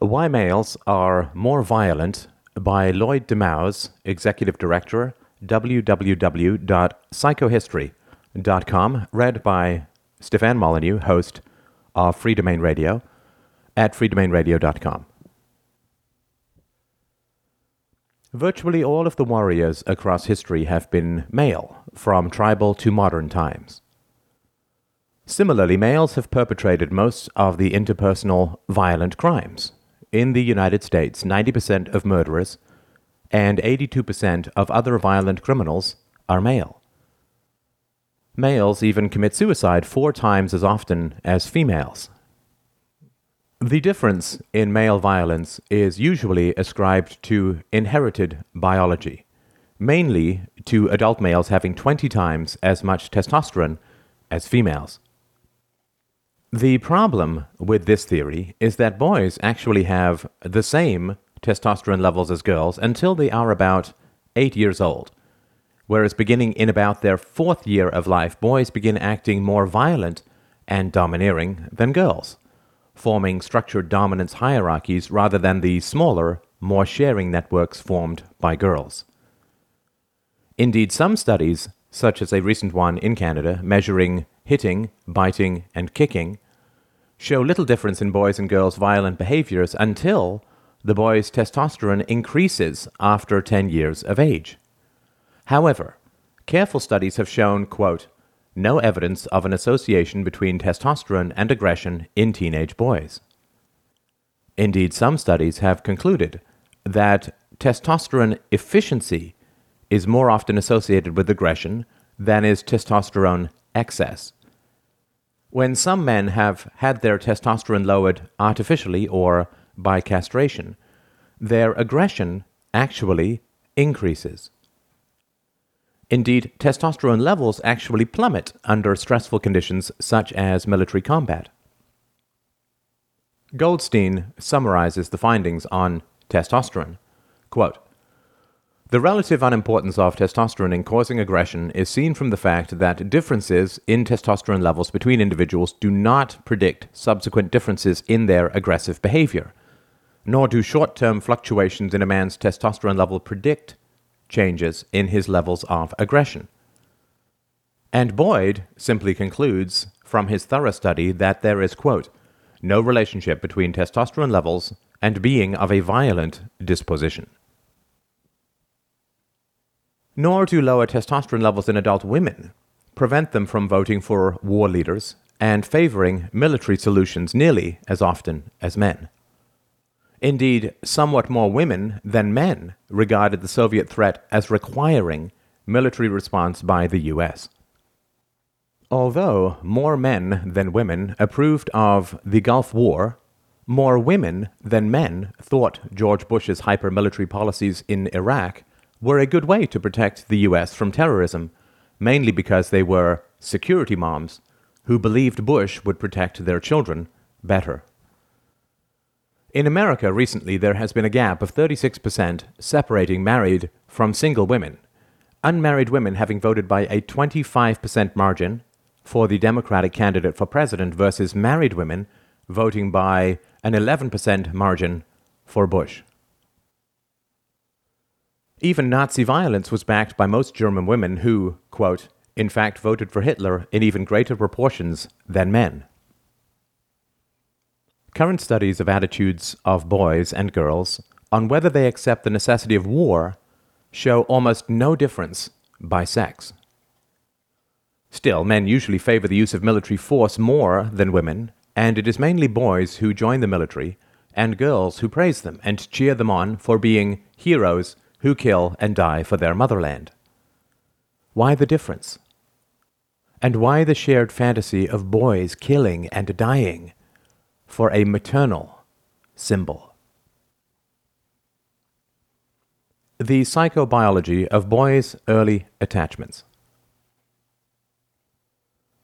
Why Males Are More Violent by Lloyd deMause, Executive Director, www.psychohistory.com, read by Stefan Molyneux, host of Free Domain Radio at freedomainradio.com. Virtually all of the warriors across history have been male, from tribal to modern times. Similarly, males have perpetrated most of the interpersonal violent crimes. In the United States, 90% of murderers and 82% of other violent criminals are male. Males even commit suicide four times as often as females. The difference in male violence is usually ascribed to inherited biology, mainly to adult males having 20 times as much testosterone as females. The problem with this theory is that boys actually have the same testosterone levels as girls until they are about 8 years old. Whereas beginning in about their fourth year of life, boys begin acting more violent and domineering than girls forming structured dominance hierarchies rather than the smaller, more sharing networks formed by girls. Indeed, some studies, such as a recent one in Canada measuring hitting, biting, and kicking, show little difference in boys' and girls' violent behaviors until the boy's testosterone increases after 10 years of age. However, careful studies have shown, quote, no evidence of an association between testosterone and aggression in teenage boys. Indeed, some studies have concluded that testosterone deficiency is more often associated with aggression than is testosterone excess. When some men have had their testosterone lowered artificially or by castration, their aggression actually increases. Indeed, testosterone levels actually plummet under stressful conditions such as military combat. Goldstein summarizes the findings on testosterone. Quote, the relative unimportance of testosterone in causing aggression is seen from the fact that differences in testosterone levels between individuals do not predict subsequent differences in their aggressive behavior, nor do short term fluctuations in a man's testosterone level predict changes in his levels of aggression. And Boyd simply concludes from his thorough study that there is, quote, no relationship between testosterone levels and being of a violent disposition. Nor do lower testosterone levels in adult women prevent them from voting for war leaders and favoring military solutions nearly as often as men. Indeed, somewhat more women than men regarded the Soviet threat as requiring military response by the US. Although more men than women approved of the Gulf War, more women than men thought George Bush's hyper military policies in Iraq were a good way to protect the US from terrorism, mainly because they were security moms who believed Bush would protect their children better. In America recently, there has been a gap of 36% separating married from single women, unmarried women having voted by a 25% margin for the Democratic candidate for president versus married women voting by an 11% margin for Bush. Even Nazi violence was backed by most German women who, quote, in fact voted for Hitler in even greater proportions than men. Current studies of attitudes of boys and girls on whether they accept the necessity of war show almost no difference by sex. Still, men usually favor the use of military force more than women, and it is mainly boys who join the military and girls who praise them and cheer them on for being heroes who kill and die for their motherland. Why the difference? And why the shared fantasy of boys killing and dying for a maternal symbol. The psychobiology of boys' early attachments.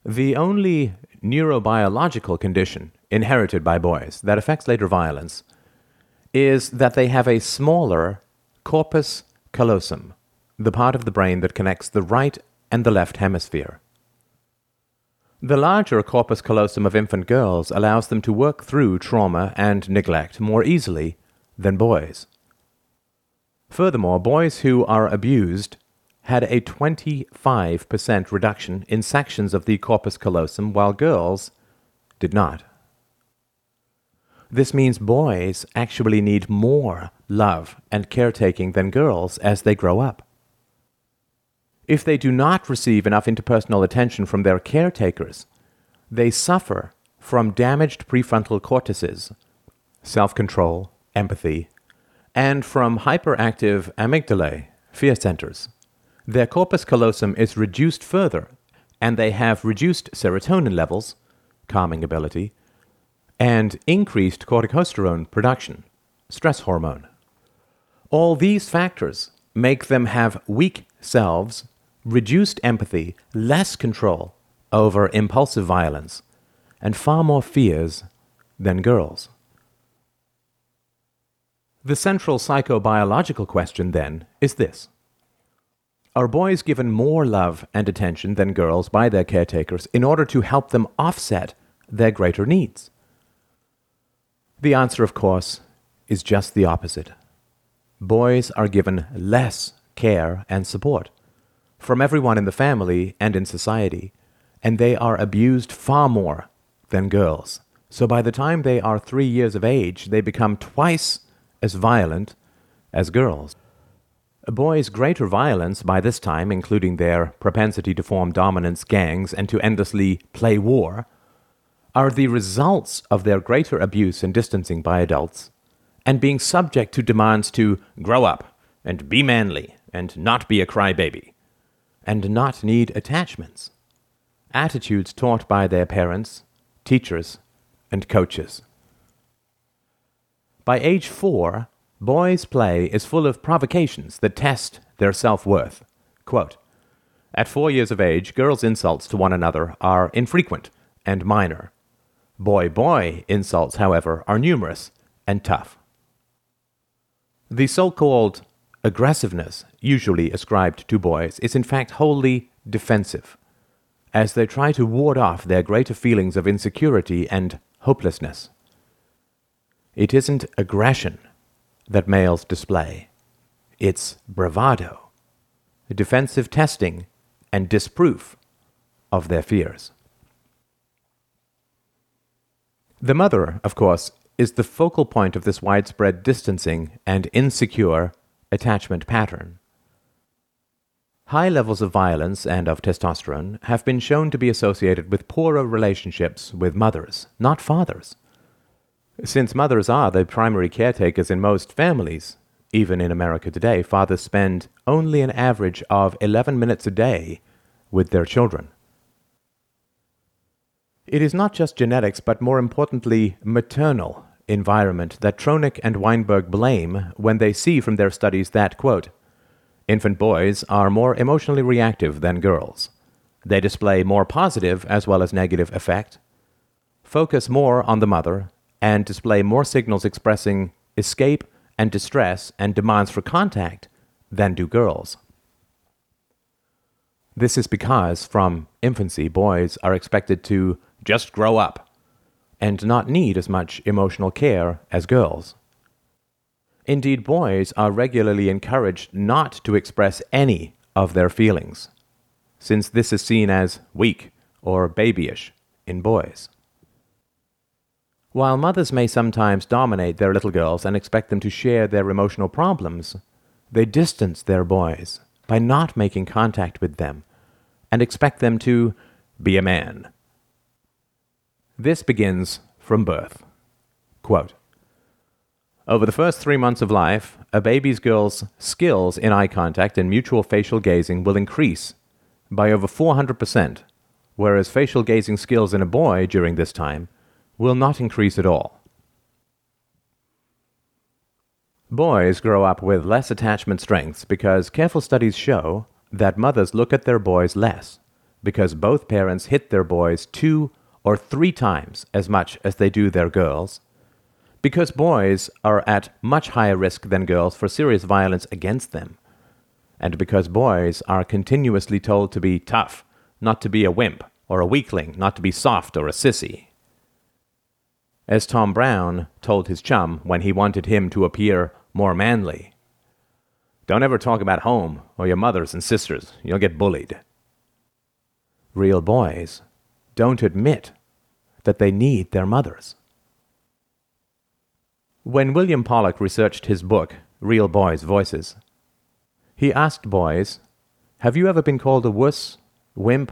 The only neurobiological condition inherited by boys that affects later violence is that they have a smaller corpus callosum, the part of the brain that connects the right and the left hemisphere. The larger corpus callosum of infant girls allows them to work through trauma and neglect more easily than boys. Furthermore, boys who are abused had a 25% reduction in sections of the corpus callosum, while girls did not. This means boys actually need more love and caretaking than girls as they grow up. If they do not receive enough interpersonal attention from their caretakers, they suffer from damaged prefrontal cortices, self control, empathy, and from hyperactive amygdalae, fear centers. Their corpus callosum is reduced further, and they have reduced serotonin levels, calming ability, and increased corticosterone production, stress hormone. All these factors make them have weak selves reduced empathy, less control over impulsive violence, and far more fears than girls. The central psychobiological question, then, is this Are boys given more love and attention than girls by their caretakers in order to help them offset their greater needs? The answer, of course, is just the opposite. Boys are given less care and support from everyone in the family and in society, and they are abused far more than girls. So by the time they are three years of age, they become twice as violent as girls. A boy's greater violence by this time, including their propensity to form dominance gangs and to endlessly play war, are the results of their greater abuse and distancing by adults, and being subject to demands to grow up and be manly and not be a crybaby and not need attachments. Attitudes taught by their parents, teachers, and coaches. By age four, boys' play is full of provocations that test their self worth. Quote, At four years of age, girls' insults to one another are infrequent and minor. Boy boy insults, however, are numerous and tough. The so called aggressiveness, usually ascribed to boys, is in fact wholly defensive, as they try to ward off their greater feelings of insecurity and hopelessness. It isn't aggression that males display, it's bravado, defensive testing, and disproof of their fears. The mother, of course, is the focal point of this widespread distancing and insecure attachment pattern. High levels of violence and of testosterone have been shown to be associated with poorer relationships with mothers, not fathers. Since mothers are the primary caretakers in most families, even in America today, fathers spend only an average of 11 minutes a day with their children. It is not just genetics, but more importantly, maternal environment that Tronick and Weinberg blame when they see from their studies that, quote, infant boys are more emotionally reactive than girls. They display more positive as well as negative affect, focus more on the mother, and display more signals expressing escape and distress and demands for contact than do girls. This is because from infancy, boys are expected to just grow up and not need as much emotional care as girls. Indeed, boys are regularly encouraged not to express any of their feelings, since this is seen as weak or babyish in boys. While mothers may sometimes dominate their little girls and expect them to share their emotional problems, they distance their boys by not making contact with them and expect them to be a man this begins from birth. Quote, over the first three months of life, a baby's girl's skills in eye contact and mutual facial gazing will increase by over 400%, whereas facial gazing skills in a boy during this time will not increase at all. Boys grow up with less attachment strengths because careful studies show that mothers look at their boys less because both parents hit their boys two or three times as much as they do their girls, because boys are at much higher risk than girls for serious violence against them, and because boys are continuously told to be tough, not to be a wimp, or a weakling, not to be soft or a sissy. As Tom Brown told his chum when he wanted him to appear more manly, don't ever talk about home or your mothers and sisters. You'll get bullied. Real boys don't admit that they need their mothers. When William Pollack researched his book, Real Boys' Voices, he asked boys, Have you ever been called a wuss, wimp,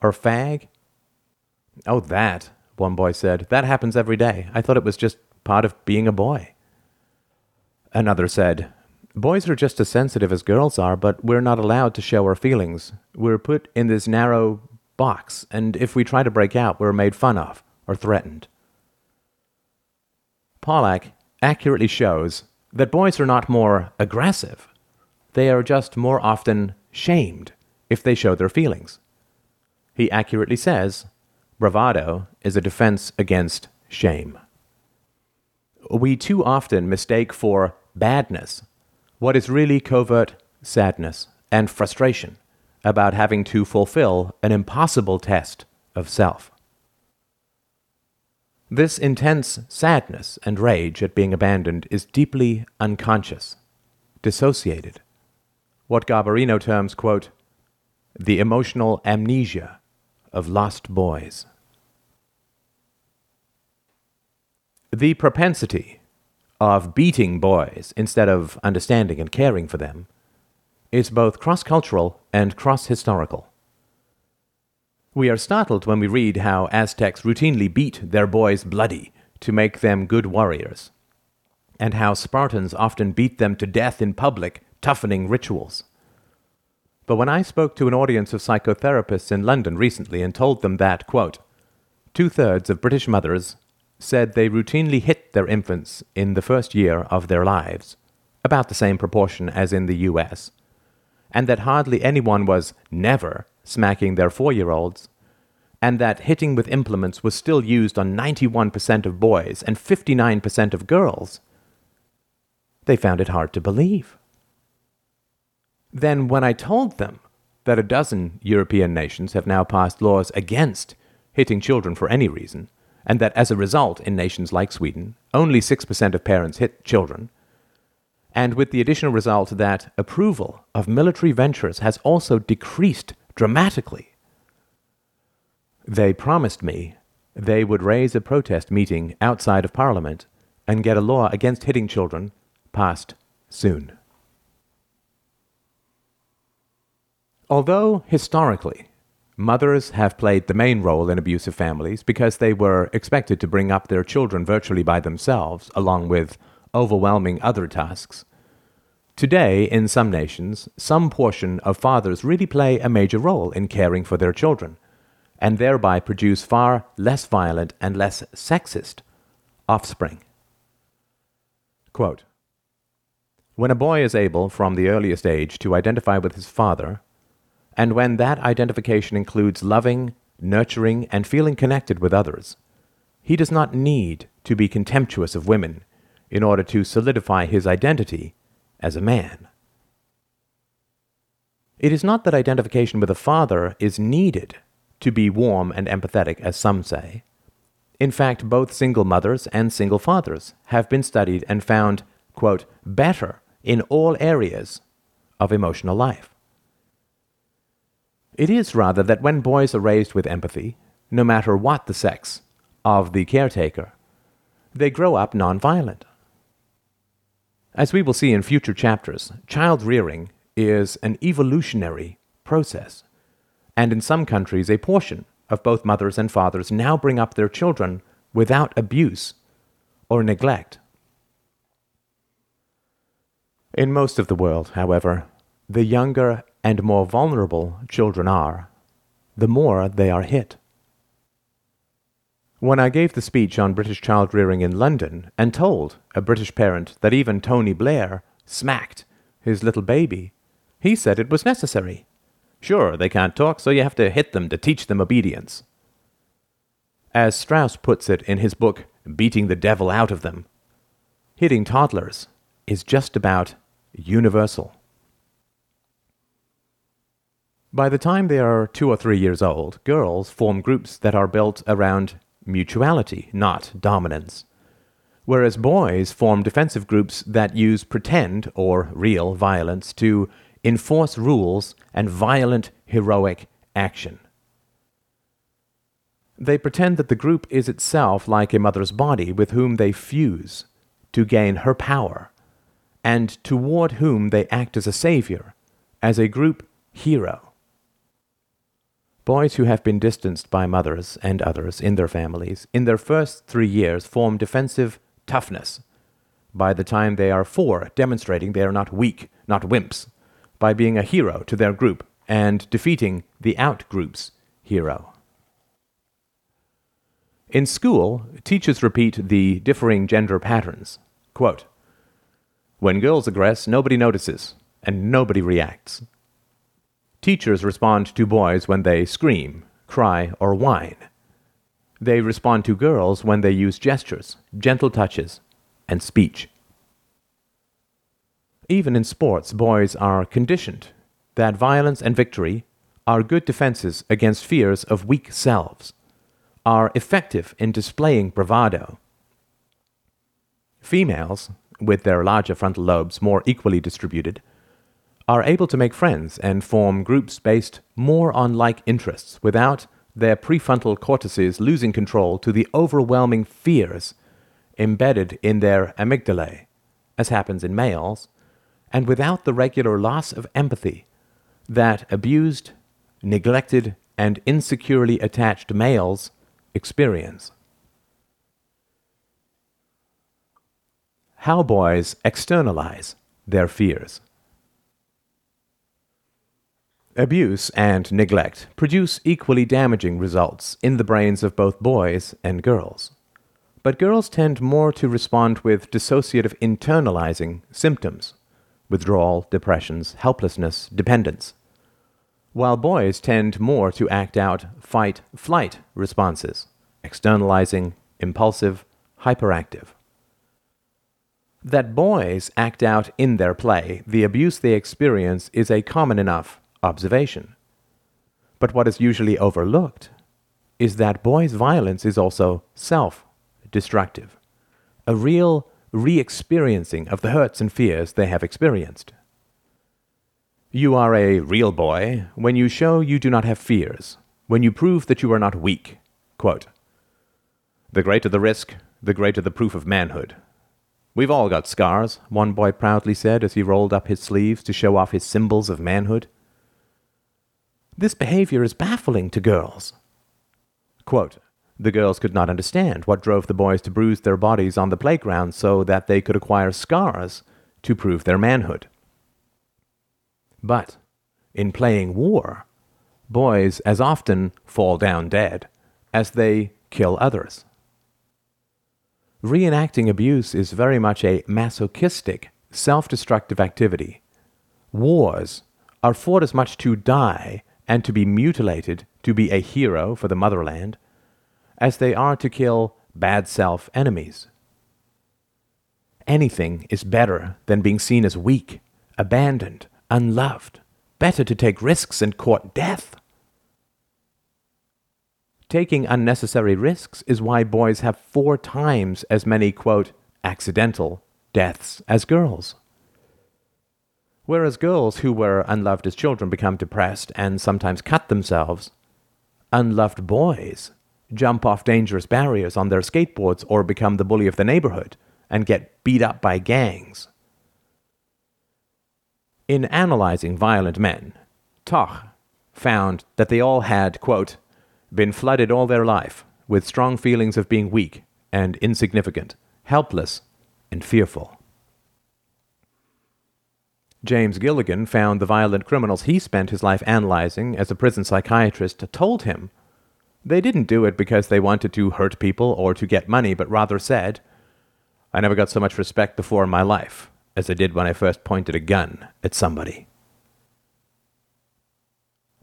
or fag? Oh, that, one boy said. That happens every day. I thought it was just part of being a boy. Another said, Boys are just as sensitive as girls are, but we're not allowed to show our feelings. We're put in this narrow box, and if we try to break out, we're made fun of or threatened. Pollack accurately shows that boys are not more aggressive, they are just more often shamed if they show their feelings. He accurately says bravado is a defense against shame. We too often mistake for badness what is really covert sadness and frustration about having to fulfill an impossible test of self. This intense sadness and rage at being abandoned is deeply unconscious, dissociated, what Garbarino terms, quote, the emotional amnesia of lost boys. The propensity of beating boys instead of understanding and caring for them is both cross cultural and cross historical. We are startled when we read how Aztecs routinely beat their boys bloody to make them good warriors, and how Spartans often beat them to death in public, toughening rituals. But when I spoke to an audience of psychotherapists in London recently and told them that, quote, two thirds of British mothers said they routinely hit their infants in the first year of their lives, about the same proportion as in the US, and that hardly anyone was never smacking their four year olds, and that hitting with implements was still used on 91% of boys and 59% of girls, they found it hard to believe. Then, when I told them that a dozen European nations have now passed laws against hitting children for any reason, and that as a result, in nations like Sweden, only 6% of parents hit children, and with the additional result that approval of military ventures has also decreased dramatically. They promised me they would raise a protest meeting outside of Parliament and get a law against hitting children passed soon. Although historically Mothers have played the main role in abusive families because they were expected to bring up their children virtually by themselves, along with overwhelming other tasks. Today, in some nations, some portion of fathers really play a major role in caring for their children, and thereby produce far less violent and less sexist offspring. Quote, when a boy is able, from the earliest age, to identify with his father, and when that identification includes loving, nurturing, and feeling connected with others, he does not need to be contemptuous of women in order to solidify his identity as a man. It is not that identification with a father is needed to be warm and empathetic, as some say. In fact, both single mothers and single fathers have been studied and found, quote, better in all areas of emotional life. It is rather that when boys are raised with empathy, no matter what the sex of the caretaker, they grow up nonviolent. As we will see in future chapters, child rearing is an evolutionary process, and in some countries, a portion of both mothers and fathers now bring up their children without abuse or neglect. In most of the world, however, the younger and more vulnerable children are, the more they are hit. When I gave the speech on British child rearing in London and told a British parent that even Tony Blair smacked his little baby, he said it was necessary. Sure, they can't talk, so you have to hit them to teach them obedience. As Straus puts it in his book, Beating the Devil Out of Them, hitting toddlers is just about universal. By the time they are two or three years old, girls form groups that are built around mutuality, not dominance. Whereas boys form defensive groups that use pretend or real violence to enforce rules and violent, heroic action. They pretend that the group is itself like a mother's body with whom they fuse to gain her power, and toward whom they act as a savior, as a group hero. Boys who have been distanced by mothers and others in their families in their first three years form defensive toughness. By the time they are four, demonstrating they are not weak, not wimps, by being a hero to their group and defeating the out group's hero. In school, teachers repeat the differing gender patterns. Quote, when girls aggress, nobody notices, and nobody reacts. Teachers respond to boys when they scream, cry, or whine. They respond to girls when they use gestures, gentle touches, and speech. Even in sports, boys are conditioned that violence and victory are good defenses against fears of weak selves, are effective in displaying bravado. Females, with their larger frontal lobes more equally distributed, are able to make friends and form groups based more on like interests without their prefrontal cortices losing control to the overwhelming fears embedded in their amygdalae, as happens in males, and without the regular loss of empathy that abused, neglected, and insecurely attached males experience. How boys externalize their fears. Abuse and neglect produce equally damaging results in the brains of both boys and girls. But girls tend more to respond with dissociative internalizing symptoms withdrawal, depressions, helplessness, dependence, while boys tend more to act out fight flight responses, externalizing, impulsive, hyperactive. That boys act out in their play the abuse they experience is a common enough observation. But what is usually overlooked is that boys' violence is also self destructive, a real re experiencing of the hurts and fears they have experienced. You are a real boy when you show you do not have fears, when you prove that you are not weak. Quote, the greater the risk, the greater the proof of manhood. We've all got scars, one boy proudly said as he rolled up his sleeves to show off his symbols of manhood. This behavior is baffling to girls. Quote, the girls could not understand what drove the boys to bruise their bodies on the playground so that they could acquire scars to prove their manhood. But in playing war, boys as often fall down dead as they kill others. Reenacting abuse is very much a masochistic, self destructive activity. Wars are fought as much to die and to be mutilated to be a hero for the motherland, as they are to kill bad self enemies. Anything is better than being seen as weak, abandoned, unloved. Better to take risks and court death. Taking unnecessary risks is why boys have four times as many, quote, accidental deaths as girls. Whereas girls who were unloved as children become depressed and sometimes cut themselves, unloved boys jump off dangerous barriers on their skateboards or become the bully of the neighborhood and get beat up by gangs. In analyzing violent men, Toch found that they all had, quote, been flooded all their life with strong feelings of being weak and insignificant, helpless and fearful. James Gilligan found the violent criminals he spent his life analyzing as a prison psychiatrist told him they didn't do it because they wanted to hurt people or to get money, but rather said, I never got so much respect before in my life as I did when I first pointed a gun at somebody.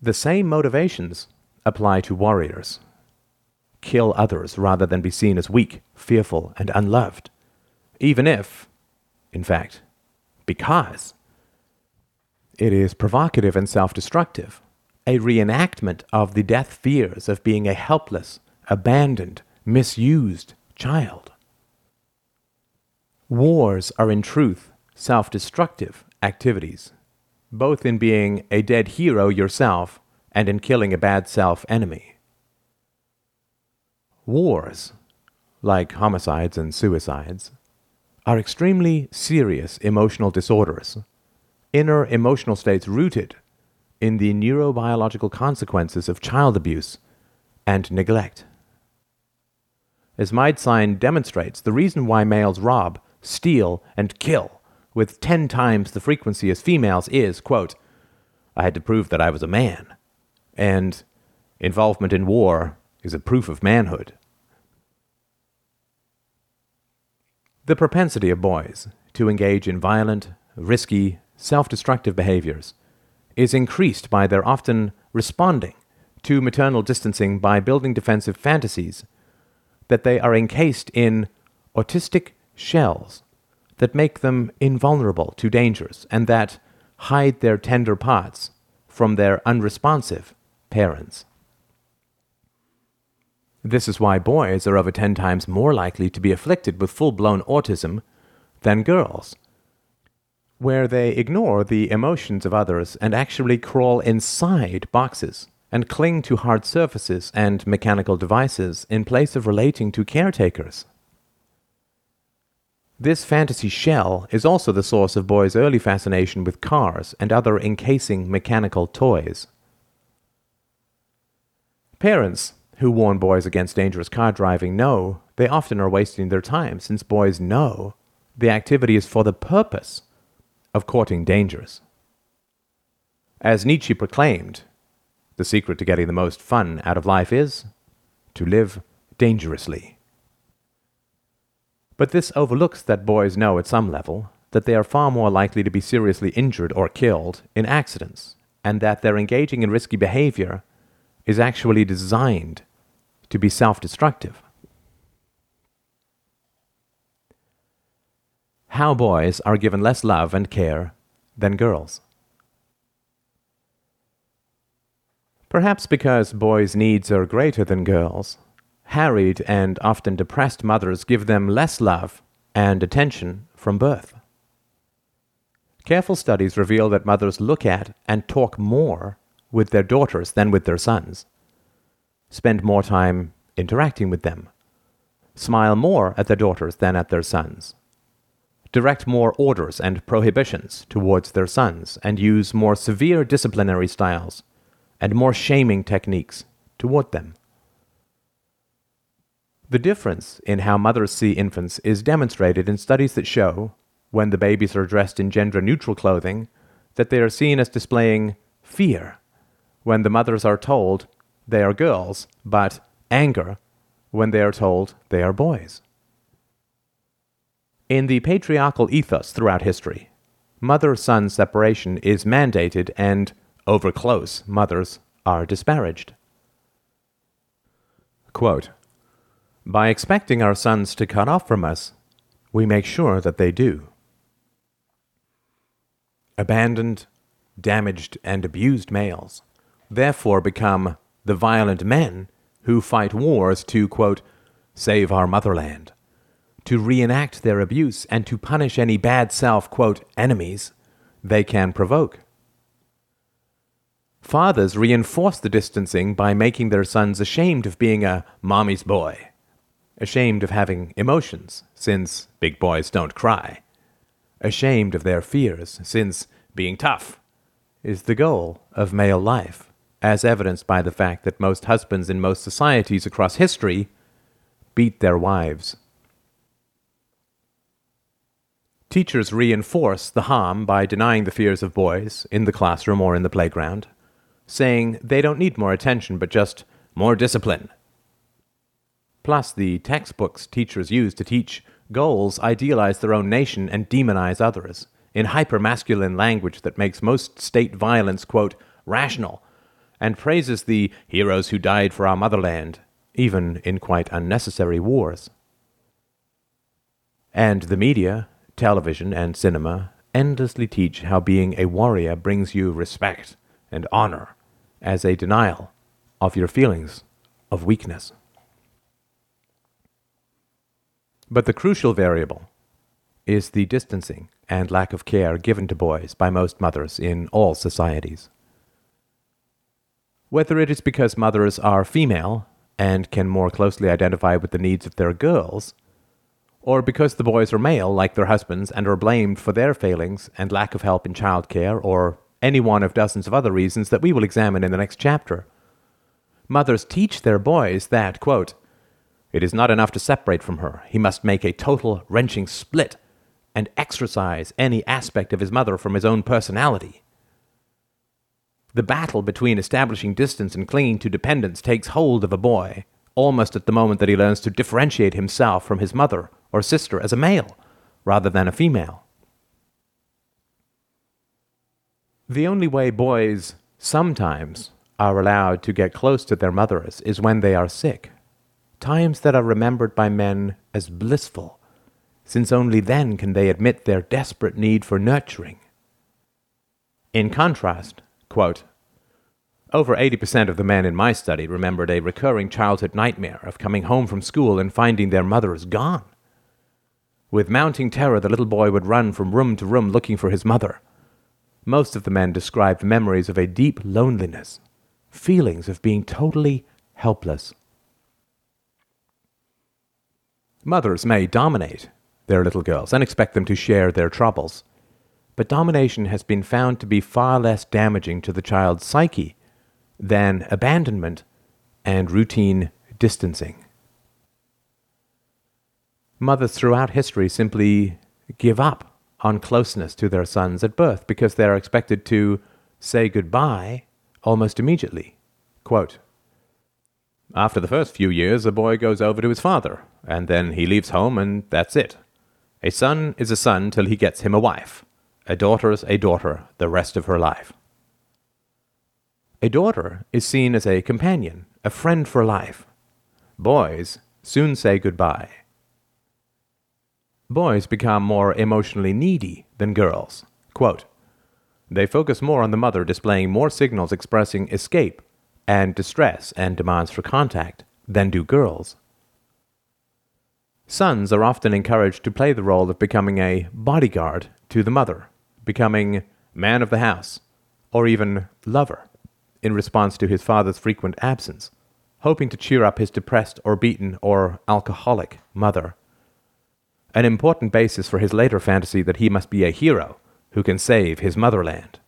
The same motivations apply to warriors. Kill others rather than be seen as weak, fearful, and unloved, even if, in fact, because it is provocative and self destructive, a reenactment of the death fears of being a helpless, abandoned, misused child. Wars are in truth self destructive activities, both in being a dead hero yourself and in killing a bad self enemy. Wars, like homicides and suicides, are extremely serious emotional disorders, inner emotional states rooted in the neurobiological consequences of child abuse and neglect. As Miedzian demonstrates, the reason why males rob, steal, and kill with ten times the frequency as females is, quote, I had to prove that I was a man, and involvement in war is a proof of manhood. The propensity of boys to engage in violent, risky, self destructive behaviors is increased by their often responding to maternal distancing by building defensive fantasies that they are encased in autistic shells that make them invulnerable to dangers and that hide their tender parts from their unresponsive parents. This is why boys are over 10 times more likely to be afflicted with full blown autism than girls, where they ignore the emotions of others and actually crawl inside boxes and cling to hard surfaces and mechanical devices in place of relating to caretakers. This fantasy shell is also the source of boys' early fascination with cars and other encasing mechanical toys. Parents who warn boys against dangerous car driving know they often are wasting their time since boys know the activity is for the purpose of courting dangers. As Nietzsche proclaimed, the secret to getting the most fun out of life is to live dangerously. But this overlooks that boys know at some level that they are far more likely to be seriously injured or killed in accidents, and that their engaging in risky behavior is actually designed to be self destructive. How boys are given less love and care than girls. Perhaps because boys' needs are greater than girls, harried and often depressed mothers give them less love and attention from birth. Careful studies reveal that mothers look at and talk more with their daughters than with their sons spend more time interacting with them, smile more at their daughters than at their sons, direct more orders and prohibitions towards their sons, and use more severe disciplinary styles and more shaming techniques toward them. The difference in how mothers see infants is demonstrated in studies that show, when the babies are dressed in gender neutral clothing, that they are seen as displaying fear, when the mothers are told they are girls, but anger when they are told they are boys. In the patriarchal ethos throughout history, mother son separation is mandated and over close mothers are disparaged. Quote, By expecting our sons to cut off from us, we make sure that they do. Abandoned, damaged, and abused males therefore become the violent men who fight wars to, quote, save our motherland, to reenact their abuse and to punish any bad self, quote, enemies they can provoke. Fathers reinforce the distancing by making their sons ashamed of being a mommy's boy, ashamed of having emotions, since big boys don't cry, ashamed of their fears, since being tough is the goal of male life as evidenced by the fact that most husbands in most societies across history beat their wives. Teachers reinforce the harm by denying the fears of boys in the classroom or in the playground, saying they don't need more attention but just more discipline. Plus, the textbooks teachers use to teach goals idealize their own nation and demonize others in hypermasculine language that makes most state violence, quote, rational and praises the heroes who died for our motherland, even in quite unnecessary wars. And the media, television, and cinema endlessly teach how being a warrior brings you respect and honor as a denial of your feelings of weakness. But the crucial variable is the distancing and lack of care given to boys by most mothers in all societies. Whether it is because mothers are female and can more closely identify with the needs of their girls, or because the boys are male like their husbands and are blamed for their failings and lack of help in childcare, or any one of dozens of other reasons that we will examine in the next chapter. Mothers teach their boys that, quote, it is not enough to separate from her. He must make a total wrenching split and exorcise any aspect of his mother from his own personality. The battle between establishing distance and clinging to dependence takes hold of a boy almost at the moment that he learns to differentiate himself from his mother or sister as a male rather than a female. The only way boys sometimes are allowed to get close to their mothers is when they are sick, times that are remembered by men as blissful, since only then can they admit their desperate need for nurturing. In contrast, quote, over 80% of the men in my study remembered a recurring childhood nightmare of coming home from school and finding their mothers gone. With mounting terror, the little boy would run from room to room looking for his mother. Most of the men described memories of a deep loneliness, feelings of being totally helpless. Mothers may dominate their little girls and expect them to share their troubles, but domination has been found to be far less damaging to the child's psyche than abandonment and routine distancing. Mothers throughout history simply give up on closeness to their sons at birth because they are expected to say goodbye almost immediately. Quote, After the first few years, a boy goes over to his father, and then he leaves home, and that's it. A son is a son till he gets him a wife. A daughter's a daughter the rest of her life. A daughter is seen as a companion, a friend for life. Boys soon say goodbye. Boys become more emotionally needy than girls. Quote, they focus more on the mother displaying more signals expressing escape and distress and demands for contact than do girls. Sons are often encouraged to play the role of becoming a bodyguard to the mother, becoming man of the house, or even lover, in response to his father's frequent absence, hoping to cheer up his depressed or beaten or alcoholic mother. An important basis for his later fantasy that he must be a hero who can save his motherland.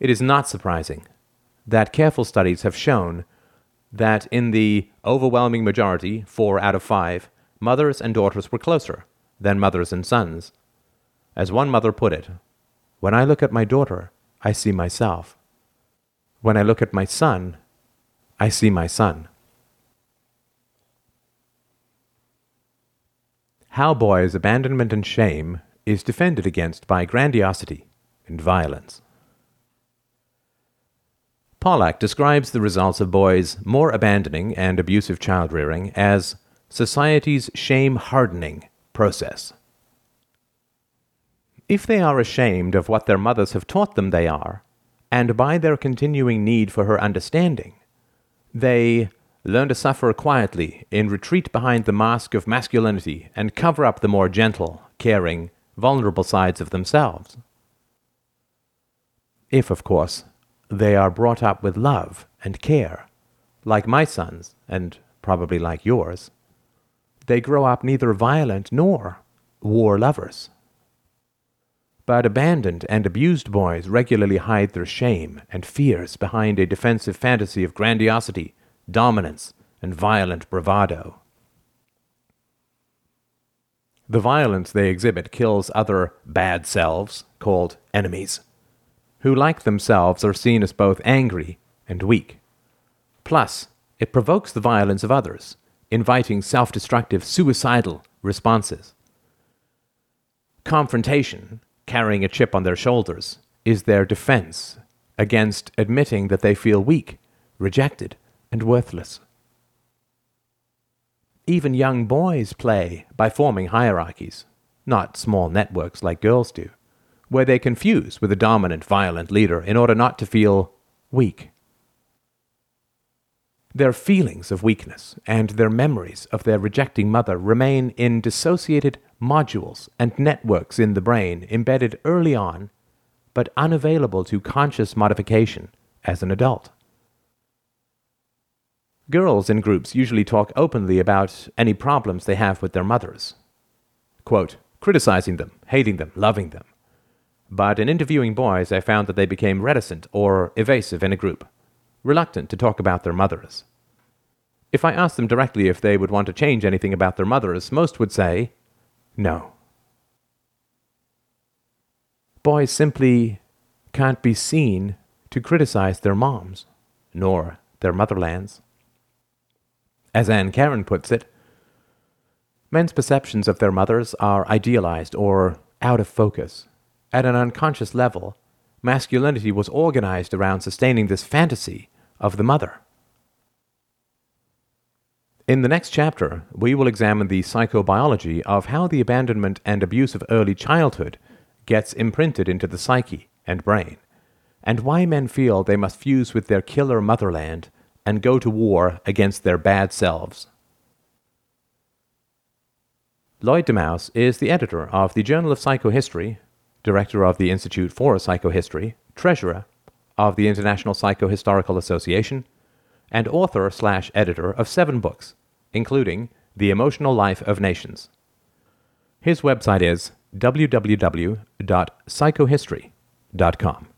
It is not surprising that careful studies have shown that in the overwhelming majority, four out of five, mothers and daughters were closer than mothers and sons. As one mother put it, when I look at my daughter, I see myself. When I look at my son, I see my son. How boys' abandonment and shame is defended against by grandiosity and violence. Pollack describes the results of boys' more abandoning and abusive child rearing as society's shame hardening process. If they are ashamed of what their mothers have taught them they are, and by their continuing need for her understanding, they learn to suffer quietly in retreat behind the mask of masculinity and cover up the more gentle, caring, vulnerable sides of themselves. If, of course, they are brought up with love and care, like my sons, and probably like yours, they grow up neither violent nor war lovers. But abandoned and abused boys regularly hide their shame and fears behind a defensive fantasy of grandiosity, dominance, and violent bravado. The violence they exhibit kills other bad selves, called enemies, who, like themselves, are seen as both angry and weak. Plus, it provokes the violence of others, inviting self destructive, suicidal responses. Confrontation, carrying a chip on their shoulders, is their defense against admitting that they feel weak, rejected, and worthless. Even young boys play by forming hierarchies, not small networks like girls do, where they confuse with a dominant, violent leader in order not to feel weak. Their feelings of weakness and their memories of their rejecting mother remain in dissociated modules and networks in the brain embedded early on, but unavailable to conscious modification as an adult. Girls in groups usually talk openly about any problems they have with their mothers. Quote, criticizing them, hating them, loving them. But in interviewing boys, I found that they became reticent or evasive in a group, reluctant to talk about their mothers. If I asked them directly if they would want to change anything about their mothers, most would say, no. Boys simply can't be seen to criticize their moms, nor their motherlands. As Anne Karen puts it, men's perceptions of their mothers are idealized or out of focus. At an unconscious level, masculinity was organized around sustaining this fantasy of the mother. In the next chapter, we will examine the psychobiology of how the abandonment and abuse of early childhood gets imprinted into the psyche and brain, and why men feel they must fuse with their killer motherland and go to war against their bad selves. Lloyd deMause is the editor of the Journal of Psychohistory, director of the Institute for Psychohistory, treasurer of the International Psychohistorical Association, and author slash editor of seven books, including The Emotional Life of Nations. His website is www.psychohistory.com.